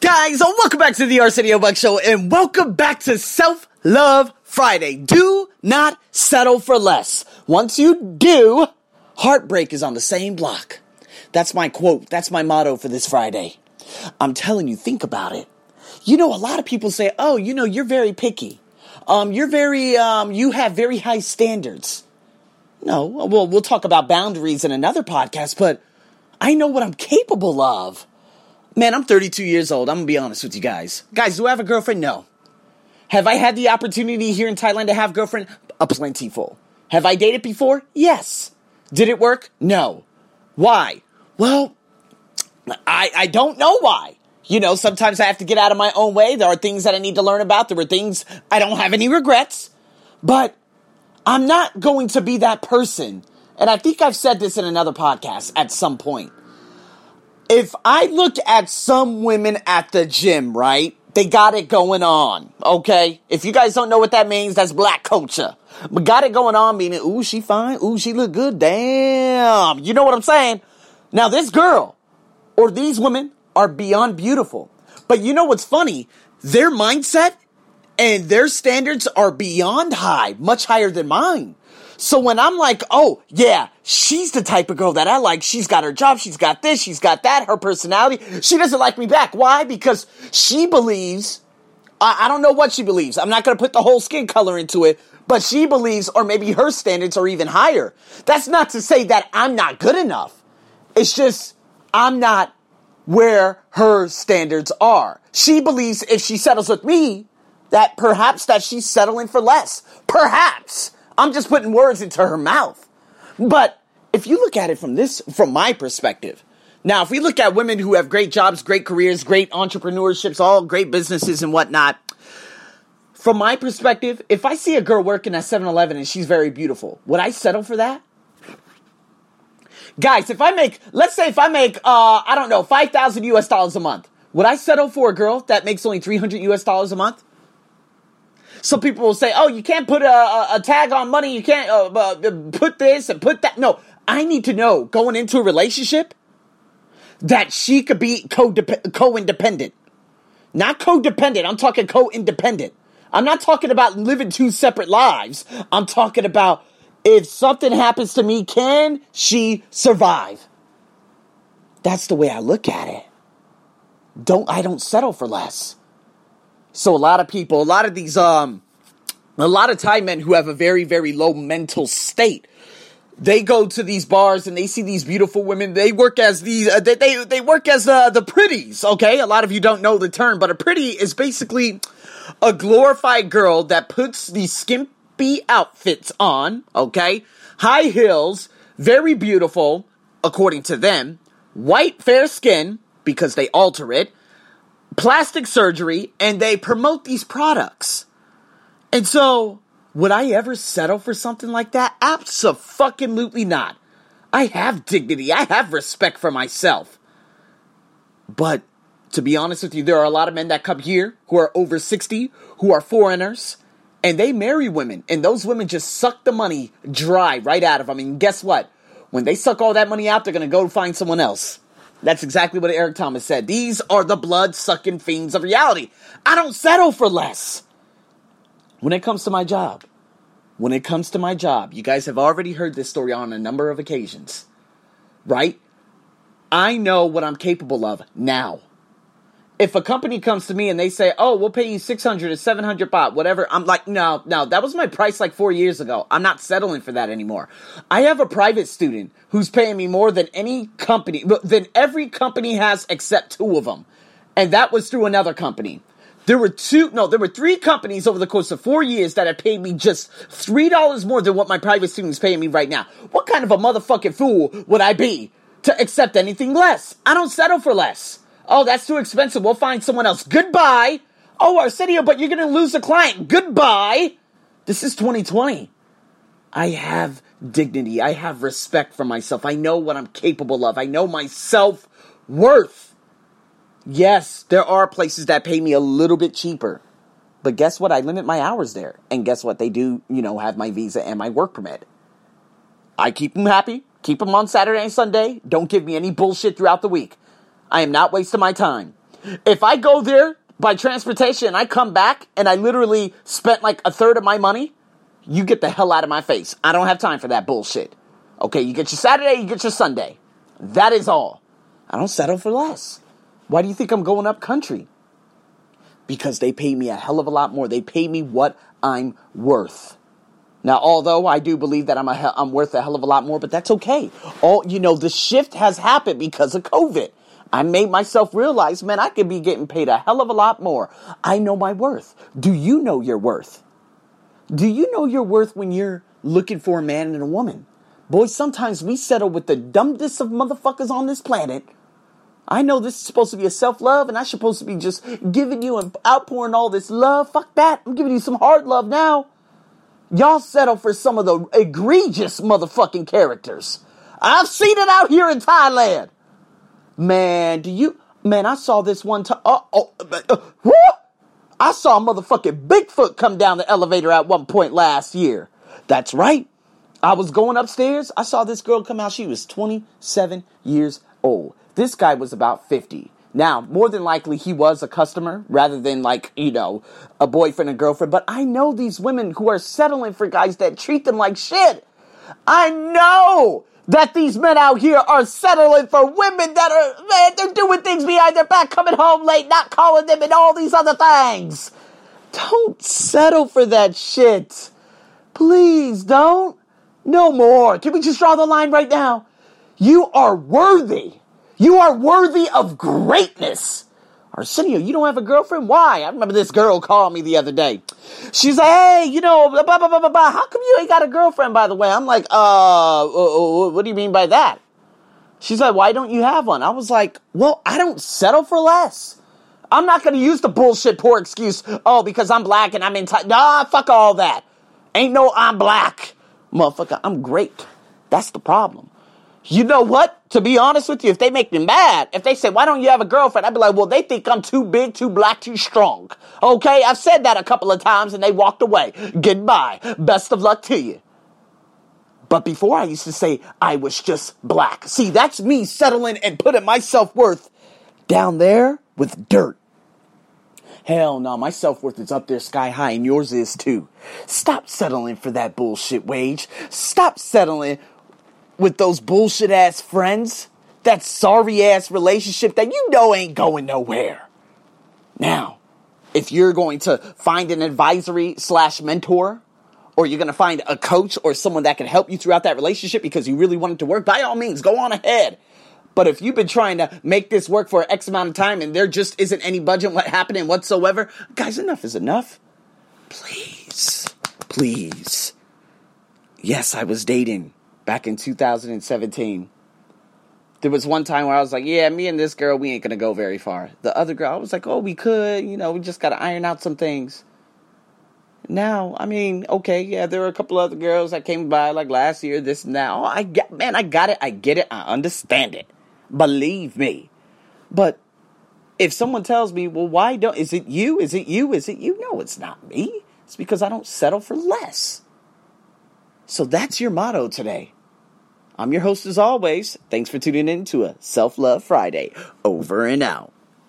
Guys, welcome back to the Arsenio Buck Show and welcome back to Self Love Friday. Do not settle for less. Once you do, heartbreak is on the same block. That's my quote. That's my motto for this Friday. I'm telling you, think about it. You know, a lot of people say, oh, you know, you're very picky. Um, you're very, um, you have very high standards. No, well, we'll talk about boundaries in another podcast, but I know what I'm capable of. Man, I'm 32 years old. I'm gonna be honest with you guys. Guys, do I have a girlfriend? No. Have I had the opportunity here in Thailand to have girlfriend? A plentiful. Have I dated before? Yes. Did it work? No. Why? Well, I, I don't know why. You know, sometimes I have to get out of my own way. There are things that I need to learn about. There were things I don't have any regrets. But I'm not going to be that person. And I think I've said this in another podcast at some point. If I look at some women at the gym, right? They got it going on, okay? If you guys don't know what that means, that's black culture. But got it going on meaning, ooh, she fine, ooh, she look good, damn. You know what I'm saying? Now this girl, or these women, are beyond beautiful. But you know what's funny? Their mindset and their standards are beyond high, much higher than mine. So when I'm like, oh, yeah, she's the type of girl that I like. She's got her job. She's got this. She's got that. Her personality. She doesn't like me back. Why? Because she believes, I, I don't know what she believes. I'm not going to put the whole skin color into it, but she believes, or maybe her standards are even higher. That's not to say that I'm not good enough. It's just, I'm not where her standards are. She believes if she settles with me, that perhaps that she's settling for less. Perhaps. I'm just putting words into her mouth. But if you look at it from this from my perspective, now if we look at women who have great jobs, great careers, great entrepreneurships, all great businesses and whatnot, from my perspective, if I see a girl working at 7-Eleven and she's very beautiful, would I settle for that? Guys, if I make, let's say if I make, uh, I don't know, 5,000 US dollars a month, would I settle for a girl that makes only 300 US dollars a month? Some people will say, oh, you can't put a, a, a tag on money, you can't uh, uh, put this and put that. No, I need to know going into a relationship that she could be co independent. Not codependent, I'm talking co independent. I'm not talking about living two separate lives. I'm talking about if something happens to me, can she survive? That's the way I look at it. Don't I don't settle for less. So a lot of people, a lot of these um a lot of Thai men who have a very very low mental state they go to these bars and they see these beautiful women. They work as these, uh, they, they, they work as uh, the pretties, okay? A lot of you don't know the term, but a pretty is basically a glorified girl that puts these skimpy outfits on, okay? High heels, very beautiful, according to them. White, fair skin, because they alter it. Plastic surgery, and they promote these products. And so, would I ever settle for something like that? Absolutely not. I have dignity. I have respect for myself. But to be honest with you, there are a lot of men that come here who are over 60, who are foreigners, and they marry women, and those women just suck the money dry right out of them. And guess what? When they suck all that money out, they're going to go find someone else. That's exactly what Eric Thomas said. These are the blood sucking fiends of reality. I don't settle for less. When it comes to my job, when it comes to my job, you guys have already heard this story on a number of occasions, right? I know what I'm capable of now if a company comes to me and they say, "Oh, we'll pay you 600 or 700 baht, whatever." I'm like, "No, no, that was my price like 4 years ago. I'm not settling for that anymore." I have a private student who's paying me more than any company than every company has except two of them. And that was through another company. There were two, no, there were three companies over the course of four years that have paid me just $3 more than what my private student is paying me right now. What kind of a motherfucking fool would I be to accept anything less? I don't settle for less. Oh, that's too expensive. We'll find someone else. Goodbye. Oh, Arsenio, but you're going to lose a client. Goodbye. This is 2020. I have dignity. I have respect for myself. I know what I'm capable of. I know my self worth. Yes, there are places that pay me a little bit cheaper. But guess what? I limit my hours there. And guess what? They do, you know, have my visa and my work permit. I keep them happy. Keep them on Saturday and Sunday. Don't give me any bullshit throughout the week. I am not wasting my time. If I go there by transportation and I come back and I literally spent like a third of my money, you get the hell out of my face. I don't have time for that bullshit. Okay, you get your Saturday, you get your Sunday. That is all. I don't settle for less. Why do you think I'm going up country? Because they pay me a hell of a lot more. They pay me what I'm worth. Now, although I do believe that I'm a, I'm worth a hell of a lot more, but that's okay. All you know, the shift has happened because of COVID. I made myself realize, man, I could be getting paid a hell of a lot more. I know my worth. Do you know your worth? Do you know your worth when you're looking for a man and a woman? Boys, sometimes we settle with the dumbest of motherfuckers on this planet. I know this is supposed to be a self love, and I'm supposed to be just giving you and outpouring all this love. Fuck that. I'm giving you some hard love now. Y'all settle for some of the egregious motherfucking characters. I've seen it out here in Thailand. Man, do you? Man, I saw this one time. Uh, oh, uh, what? I saw a motherfucking Bigfoot come down the elevator at one point last year. That's right. I was going upstairs. I saw this girl come out. She was 27 years old. This guy was about 50. Now, more than likely, he was a customer rather than like, you know, a boyfriend and girlfriend. But I know these women who are settling for guys that treat them like shit. I know that these men out here are settling for women that are, man, they're doing things behind their back, coming home late, not calling them, and all these other things. Don't settle for that shit. Please don't. No more. Can we just draw the line right now? You are worthy you are worthy of greatness. Arsenio, you don't have a girlfriend? Why? I remember this girl called me the other day. She's like, hey, you know, blah, blah, blah, blah, blah. How come you ain't got a girlfriend, by the way? I'm like, uh, uh, uh, what do you mean by that? She's like, why don't you have one? I was like, well, I don't settle for less. I'm not going to use the bullshit poor excuse, oh, because I'm black and I'm in. Nah, fuck all that. Ain't no I'm black. Motherfucker, I'm great. That's the problem. You know what? To be honest with you, if they make me mad, if they say, why don't you have a girlfriend? I'd be like, well, they think I'm too big, too black, too strong. Okay? I've said that a couple of times and they walked away. Goodbye. Best of luck to you. But before I used to say I was just black. See, that's me settling and putting my self worth down there with dirt. Hell no, my self worth is up there sky high and yours is too. Stop settling for that bullshit wage. Stop settling with those bullshit ass friends, that sorry ass relationship that you know ain't going nowhere. Now, if you're going to find an advisory slash mentor, or you're going to find a coach or someone that can help you throughout that relationship because you really want it to work, by all means, go on ahead. But if you've been trying to make this work for X amount of time and there just isn't any budget what happening whatsoever, guys, enough is enough. Please, please. Yes, I was dating back in 2017. There was one time where I was like, yeah, me and this girl, we ain't gonna go very far. The other girl, I was like, oh, we could, you know, we just gotta iron out some things. Now, I mean, okay, yeah, there were a couple other girls that came by like last year, this and that. Oh, I get, man, I got it, I get it, I understand it. Believe me. But if someone tells me, well, why don't, is it you? Is it you? Is it you? No, it's not me. It's because I don't settle for less. So that's your motto today. I'm your host as always. Thanks for tuning in to a Self Love Friday. Over and out.